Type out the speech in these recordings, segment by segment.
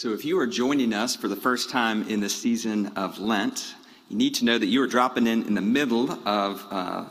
So, if you are joining us for the first time in the season of Lent, you need to know that you are dropping in in the middle of uh,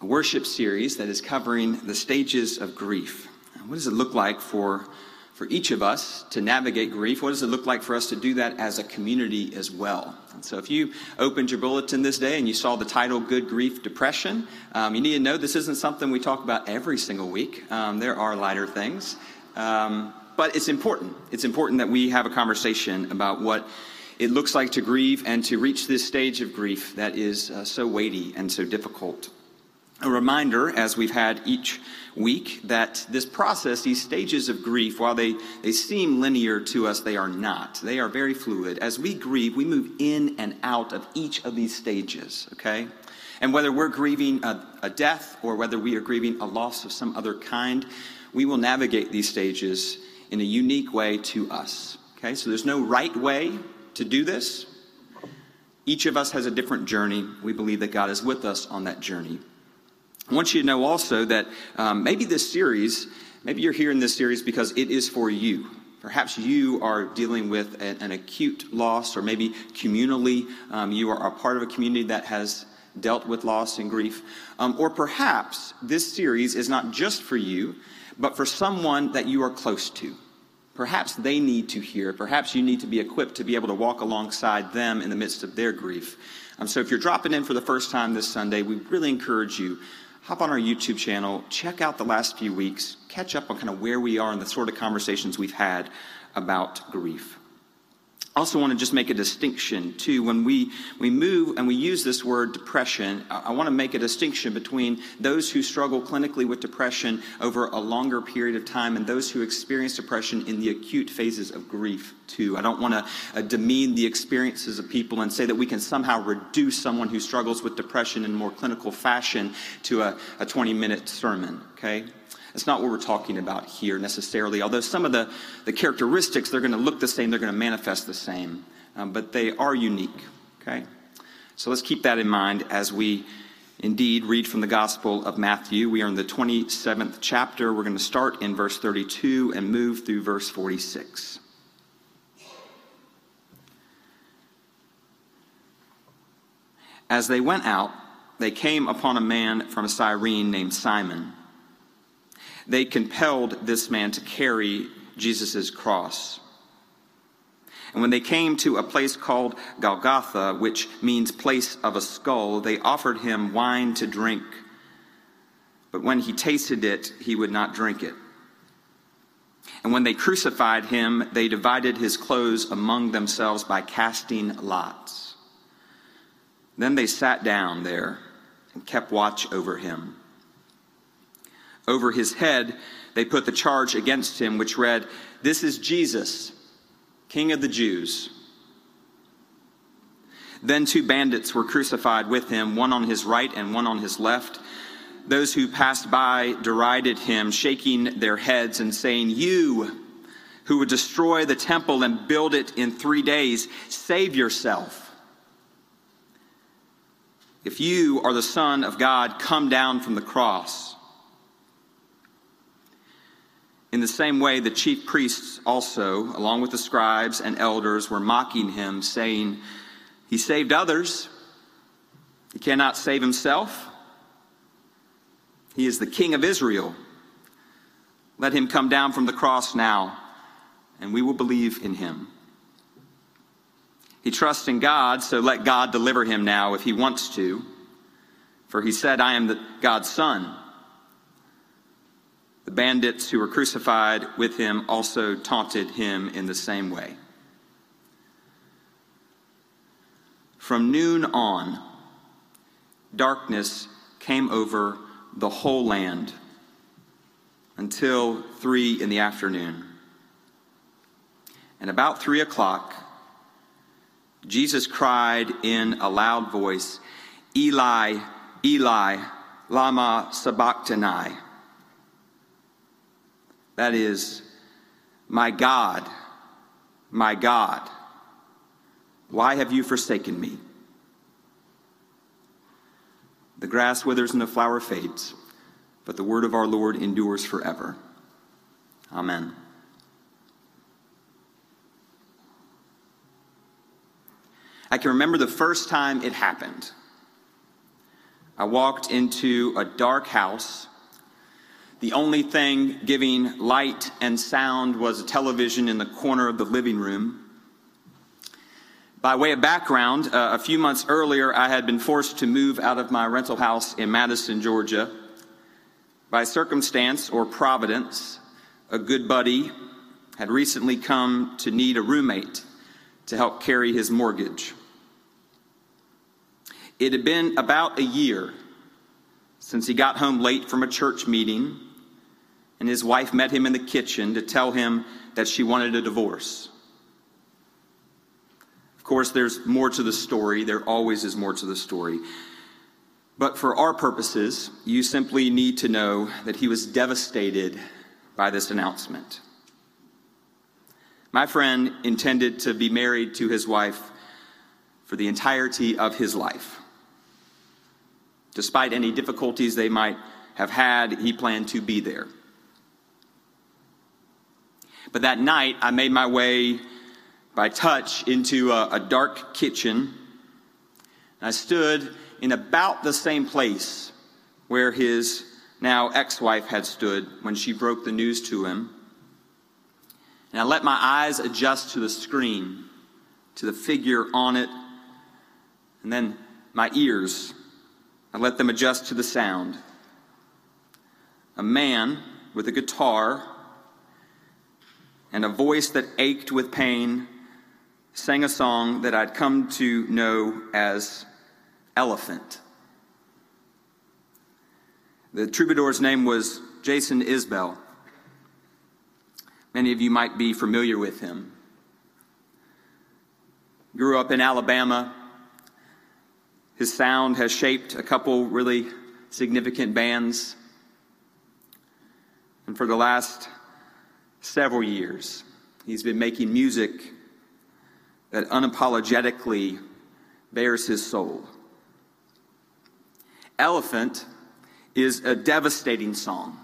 a worship series that is covering the stages of grief. What does it look like for, for each of us to navigate grief? What does it look like for us to do that as a community as well? And so, if you opened your bulletin this day and you saw the title Good Grief Depression, um, you need to know this isn't something we talk about every single week. Um, there are lighter things. Um, but it's important. It's important that we have a conversation about what it looks like to grieve and to reach this stage of grief that is uh, so weighty and so difficult. A reminder, as we've had each week, that this process, these stages of grief, while they, they seem linear to us, they are not. They are very fluid. As we grieve, we move in and out of each of these stages, okay? And whether we're grieving a, a death or whether we are grieving a loss of some other kind, we will navigate these stages in a unique way to us. Okay, so there's no right way to do this. Each of us has a different journey. We believe that God is with us on that journey. I want you to know also that um, maybe this series, maybe you're here in this series because it is for you. Perhaps you are dealing with an, an acute loss, or maybe communally, um, you are a part of a community that has dealt with loss and grief. Um, or perhaps this series is not just for you, but for someone that you are close to. Perhaps they need to hear. Perhaps you need to be equipped to be able to walk alongside them in the midst of their grief. Um, so if you're dropping in for the first time this Sunday, we really encourage you hop on our YouTube channel, check out the last few weeks, catch up on kind of where we are and the sort of conversations we've had about grief. I also want to just make a distinction too. When we, we move and we use this word depression, I, want to make a distinction between those who struggle clinically with depression over a longer period of time and those who experience depression in the acute phases of grief too. I don't want to uh, demean the experiences of people and say that we can somehow reduce someone who struggles with depression in more clinical fashion to a, a 20 minute sermon, okay? That's not what we're talking about here necessarily, although some of the, the characteristics, they're going to look the same, they're going to manifest the same, um, but they are unique, okay? So let's keep that in mind as we indeed read from the Gospel of Matthew. We are in the 27th chapter. We're going to start in verse 32 and move through verse 46. As they went out, they came upon a man from Cyrene named Simon they compelled this man to carry Jesus' cross. And when they came to a place called Golgotha, which means place of a skull, they offered him wine to drink. But when he tasted it, he would not drink it. And when they crucified him, they divided his clothes among themselves by casting lots. Then they sat down there and kept watch over him. Over his head, they put the charge against him, which read, This is Jesus, King of the Jews. Then two bandits were crucified with him, one on his right and one on his left. Those who passed by derided him, shaking their heads and saying, You who would destroy the temple and build it in three days, save yourself. If you are the Son of God, come down from the cross. In the same way, the chief priests also, along with the scribes and elders, were mocking him, saying, He saved others. He cannot save himself. He is the King of Israel. Let him come down from the cross now, and we will believe in him. He trusts in God, so let God deliver him now if he wants to. For he said, I am God's son. The bandits who were crucified with him also taunted him in the same way. From noon on, darkness came over the whole land until three in the afternoon. And about three o'clock, Jesus cried in a loud voice, Eli, Eli, Lama Sabachthani that is, My God, my God, why have you forsaken me? The grass withers and the flower fades, but the word of our Lord endures forever. Amen. I can remember the first time it happened. I walked into a dark house the only thing giving light and sound was a television in the corner of the living room. By way of background, uh, a few months earlier, I had been forced to move out of my rental house in Madison, Georgia. By circumstance or providence, a good buddy had recently come to need a roommate to help carry his mortgage. It had been about a year since he got home late from a church meeting, and his wife met him in the kitchen to tell him that she wanted a divorce. Of course, there's more to the story. There always is more to the story. But for our purposes, you simply need to know that he was devastated by this announcement. My friend intended to be married to his wife for the entirety of his life. Despite any difficulties they might have had, he planned to be there. But that night, I made my way by touch into a, a dark kitchen. I stood in about the same place where his now ex wife had stood when she broke the news to him. And I let my eyes adjust to the screen, to the figure on it, and then my ears I let them adjust to the sound. A man with a guitar and a voice that ached with pain sang a song that I'd come to know as Elephant. The troubadour's name was Jason Isbell. Many of you might be familiar with him. Grew up in Alabama, his sound has shaped a couple really significant bands. And for the last several years, he's been making music that unapologetically bears his soul. Elephant is a devastating song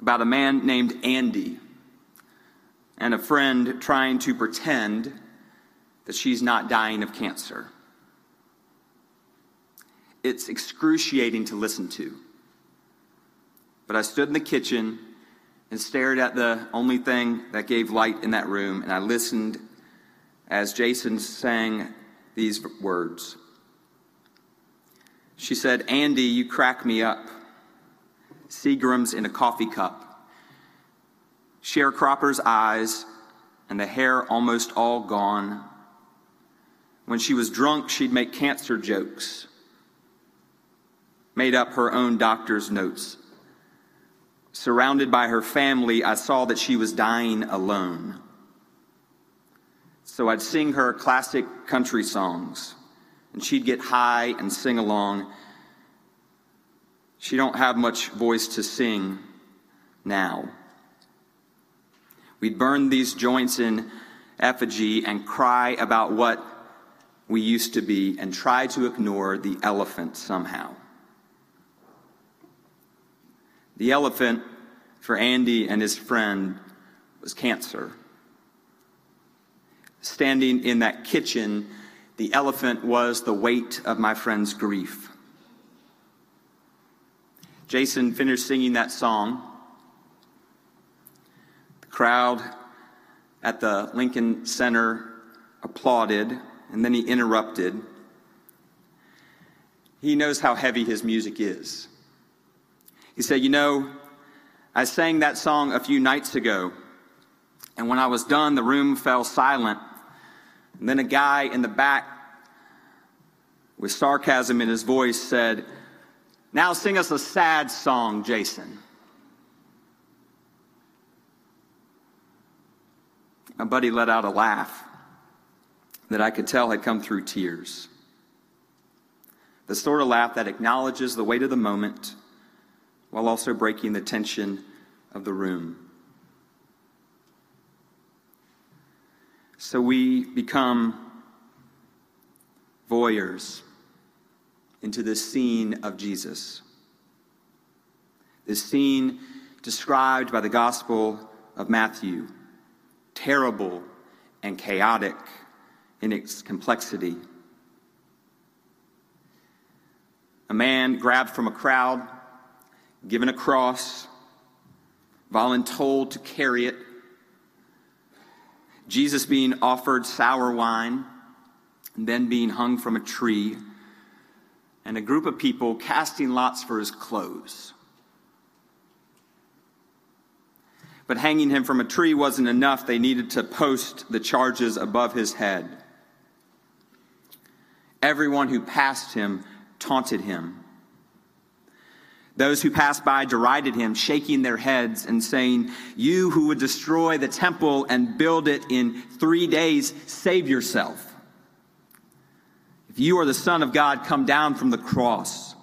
about a man named Andy and a friend trying to pretend that she's not dying of cancer it's excruciating to listen to. But I stood in the kitchen and stared at the only thing that gave light in that room, and I listened as Jason sang these words. She said, Andy, you crack me up. Seagram's in a coffee cup. Sharecropper's eyes and the hair almost all gone. When she was drunk, she'd make cancer jokes made up her own doctor's notes. Surrounded by her family, I saw that she was dying alone. So I'd sing her classic country songs, and she'd get high and sing along. She don't have much voice to sing now. We'd burn these joints in effigy and cry about what we used to be and try to ignore the elephant somehow. The elephant for Andy and his friend was cancer. Standing in that kitchen, the elephant was the weight of my friend's grief. Jason finished singing that song. The crowd at the Lincoln Center applauded, and then he interrupted. He knows how heavy his music is. He said, You know, I sang that song a few nights ago, and when I was done, the room fell silent. And then a guy in the back, with sarcasm in his voice, said, Now sing us a sad song, Jason. My buddy let out a laugh that I could tell had come through tears. The sort of laugh that acknowledges the weight of the moment while also breaking the tension of the room. So we become voyeurs into this scene of Jesus. This scene described by the Gospel of Matthew, terrible and chaotic in its complexity. A man grabbed from a crowd, given a cross, voluntold to carry it. Jesus being offered sour wine, and then being hung from a tree, and a group of people casting lots for his clothes. But hanging him from a tree wasn't enough. They needed to post the charges above his head. Everyone who passed him taunted him. Those who passed by derided him, shaking their heads and saying, You who would destroy the temple and build it in three days, save yourself. If you are the Son of God, come down from the cross.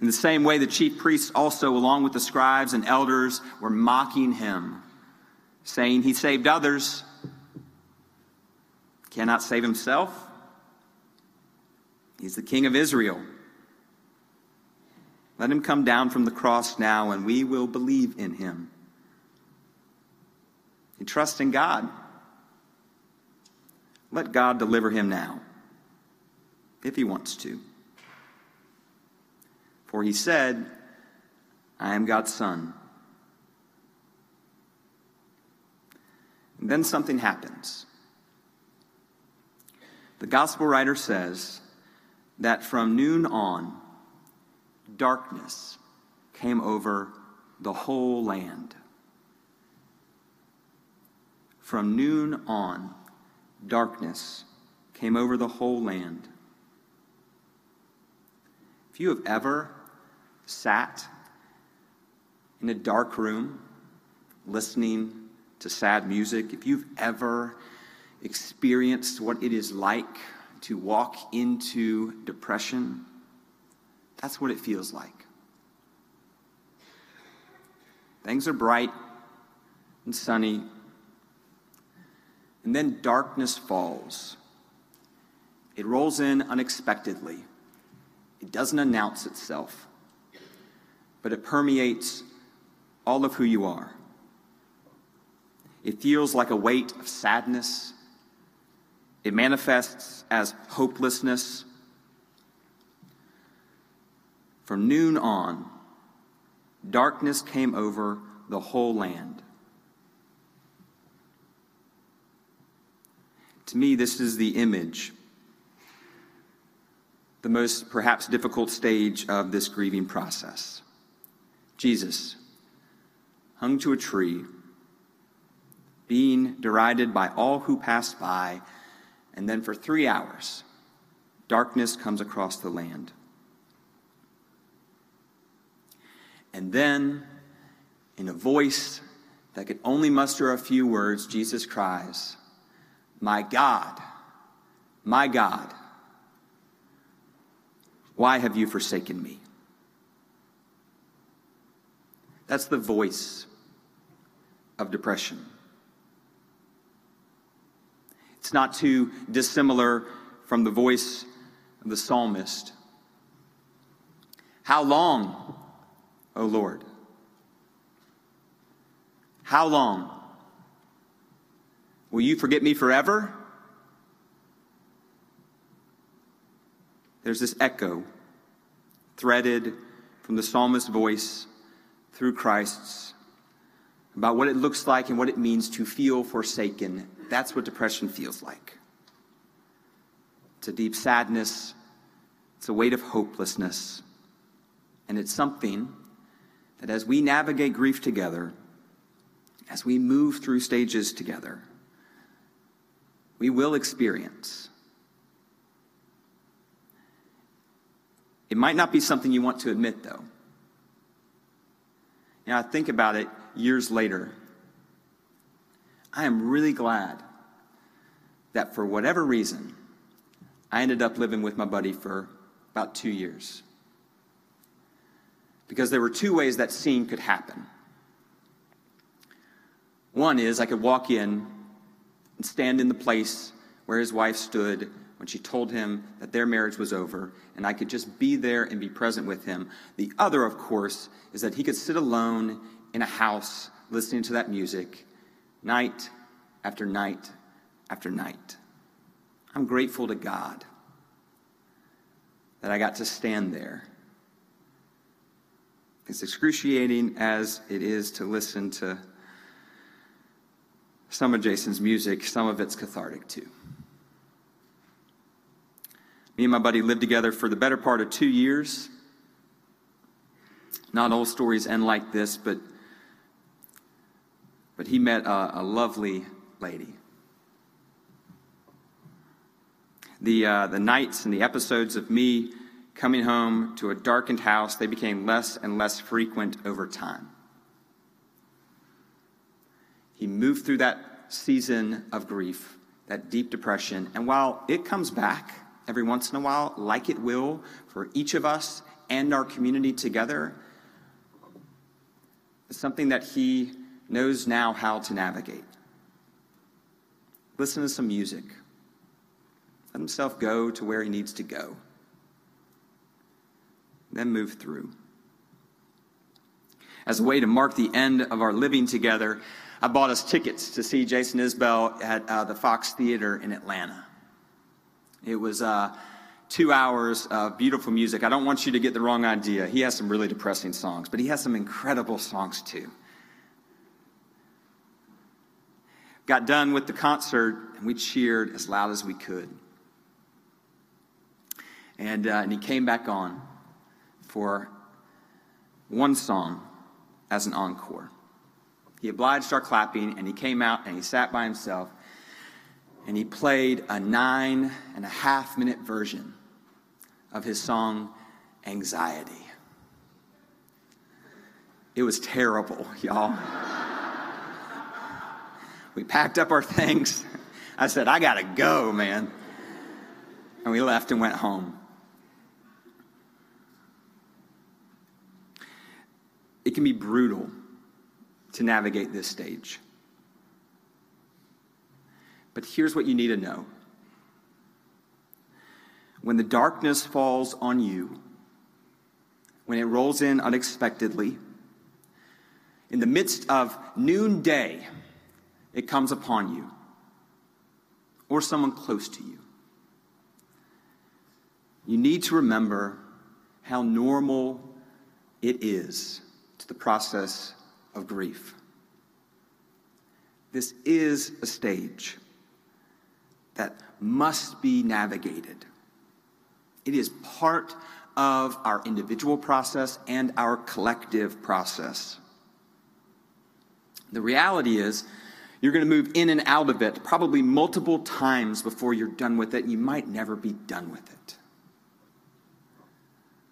In the same way, the chief priests also, along with the scribes and elders, were mocking him, saying, He saved others, cannot save himself. He's the King of Israel. Let him come down from the cross now, and we will believe in him. You trust in God. Let God deliver him now, if he wants to. For he said, I am God's son. And then something happens. The gospel writer says that from noon on, darkness came over the whole land. From noon on, darkness came over the whole land. If you have ever sat in a dark room listening to sad music, if you've ever experienced what it is like to walk into depression, that's what it feels like. Things are bright and sunny, and then darkness falls. It rolls in unexpectedly. It doesn't announce itself, but it permeates all of who you are. It feels like a weight of sadness. It manifests as hopelessness from noon on, darkness came over the whole land. To me, this is the image, the most perhaps difficult stage of this grieving process. Jesus, hung to a tree, being derided by all who passed by, and then for three hours, darkness comes across the land. And then, in a voice that could only muster a few words, Jesus cries, My God, my God, why have you forsaken me? That's the voice of depression. It's not too dissimilar from the voice of the psalmist. How long, O Lord? How long? Will you forget me forever? There's this echo threaded from the psalmist's voice through Christ's about what it looks like and what it means to feel forsaken. That's what depression feels like. It's a deep sadness, it's a weight of hopelessness, and it's something that as we navigate grief together, as we move through stages together, we will experience. It might not be something you want to admit, though. Now, I think about it years later. I am really glad that for whatever reason, I ended up living with my buddy for about two years because there were two ways that scene could happen. One is I could walk in and stand in the place where his wife stood when she told him that their marriage was over, and I could just be there and be present with him. The other, of course, is that he could sit alone in a house listening to that music night after night after night. I'm grateful to God that I got to stand there. As excruciating as it is to listen to some of Jason's music, some of it's cathartic too. Me and my buddy lived together for the better part of two years. Not all stories end like this, but, but he met a, a lovely lady. The, uh, the nights and the episodes of me coming home to a darkened house, they became less and less frequent over time. He moved through that season of grief, that deep depression, and while it comes back every once in a while, like it will for each of us and our community together, it's something that he knows now how to navigate. Listen to some music. Let himself go to where he needs to go. Then move through. As a way to mark the end of our living together, I bought us tickets to see Jason Isbell at uh, the Fox Theater in Atlanta. It was uh, two hours of beautiful music. I don't want you to get the wrong idea. He has some really depressing songs, but he has some incredible songs too. Got done with the concert, and we cheered as loud as we could. And, uh, and he came back on for one song as an encore. He obliged our clapping, and he came out and he sat by himself and he played a nine and a half minute version of his song Anxiety. It was terrible, y'all. we packed up our things. I said, I gotta go, man. And we left and went home. It can be brutal to navigate this stage. But here's what you need to know when the darkness falls on you, when it rolls in unexpectedly, in the midst of noonday, it comes upon you or someone close to you. You need to remember how normal it is to the process of grief. This is a stage that must be navigated. It is part of our individual process and our collective process. The reality is, you're going to move in and out of it probably multiple times before you're done with it, you might never be done with it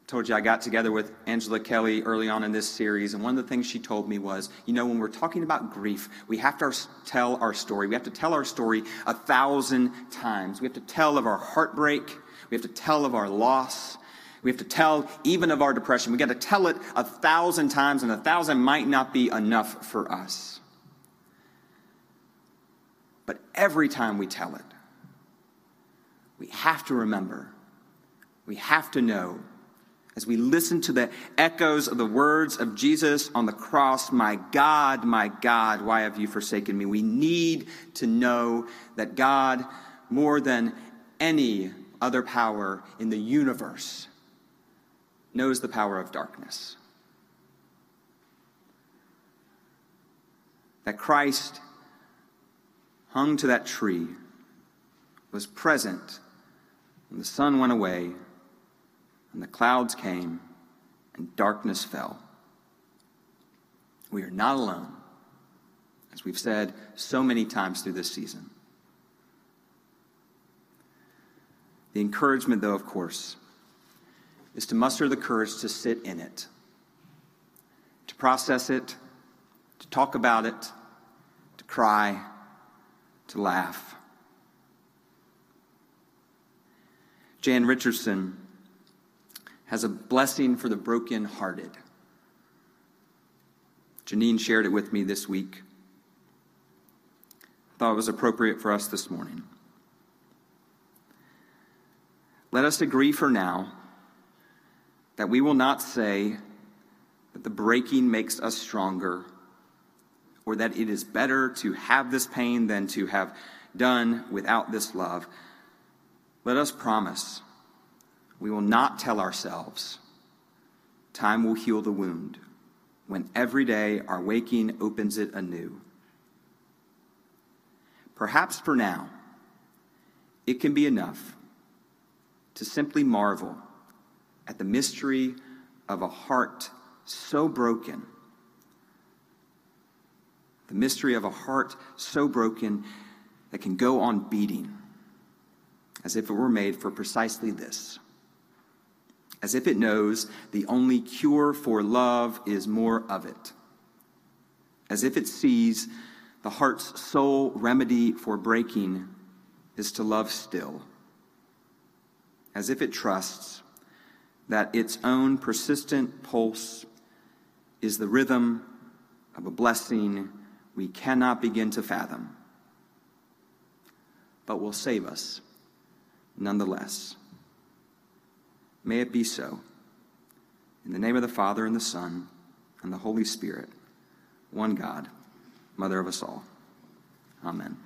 told you I got together with Angela Kelly early on in this series, and one of the things she told me was, you know, when we're talking about grief, we have to tell our story. We have to tell our story a thousand times. We have to tell of our heartbreak. We have to tell of our loss. We have to tell even of our depression. We got to tell it a thousand times, and a thousand might not be enough for us. But every time we tell it, we have to remember, we have to know as we listen to the echoes of the words of Jesus on the cross, My God, my God, why have you forsaken me? We need to know that God, more than any other power in the universe, knows the power of darkness. That Christ hung to that tree, was present when the sun went away and the clouds came, and darkness fell. We are not alone, as we've said so many times through this season. The encouragement, though, of course, is to muster the courage to sit in it, to process it, to talk about it, to cry, to laugh. Jan Richardson has a blessing for the brokenhearted. Janine shared it with me this week. Thought it was appropriate for us this morning. Let us agree for now that we will not say that the breaking makes us stronger or that it is better to have this pain than to have done without this love, let us promise we will not tell ourselves time will heal the wound when every day our waking opens it anew. Perhaps for now, it can be enough to simply marvel at the mystery of a heart so broken. The mystery of a heart so broken that can go on beating as if it were made for precisely this. As if it knows the only cure for love is more of it. As if it sees the heart's sole remedy for breaking is to love still. As if it trusts that its own persistent pulse is the rhythm of a blessing we cannot begin to fathom, but will save us nonetheless. May it be so. In the name of the Father, and the Son, and the Holy Spirit, one God, Mother of us all. Amen.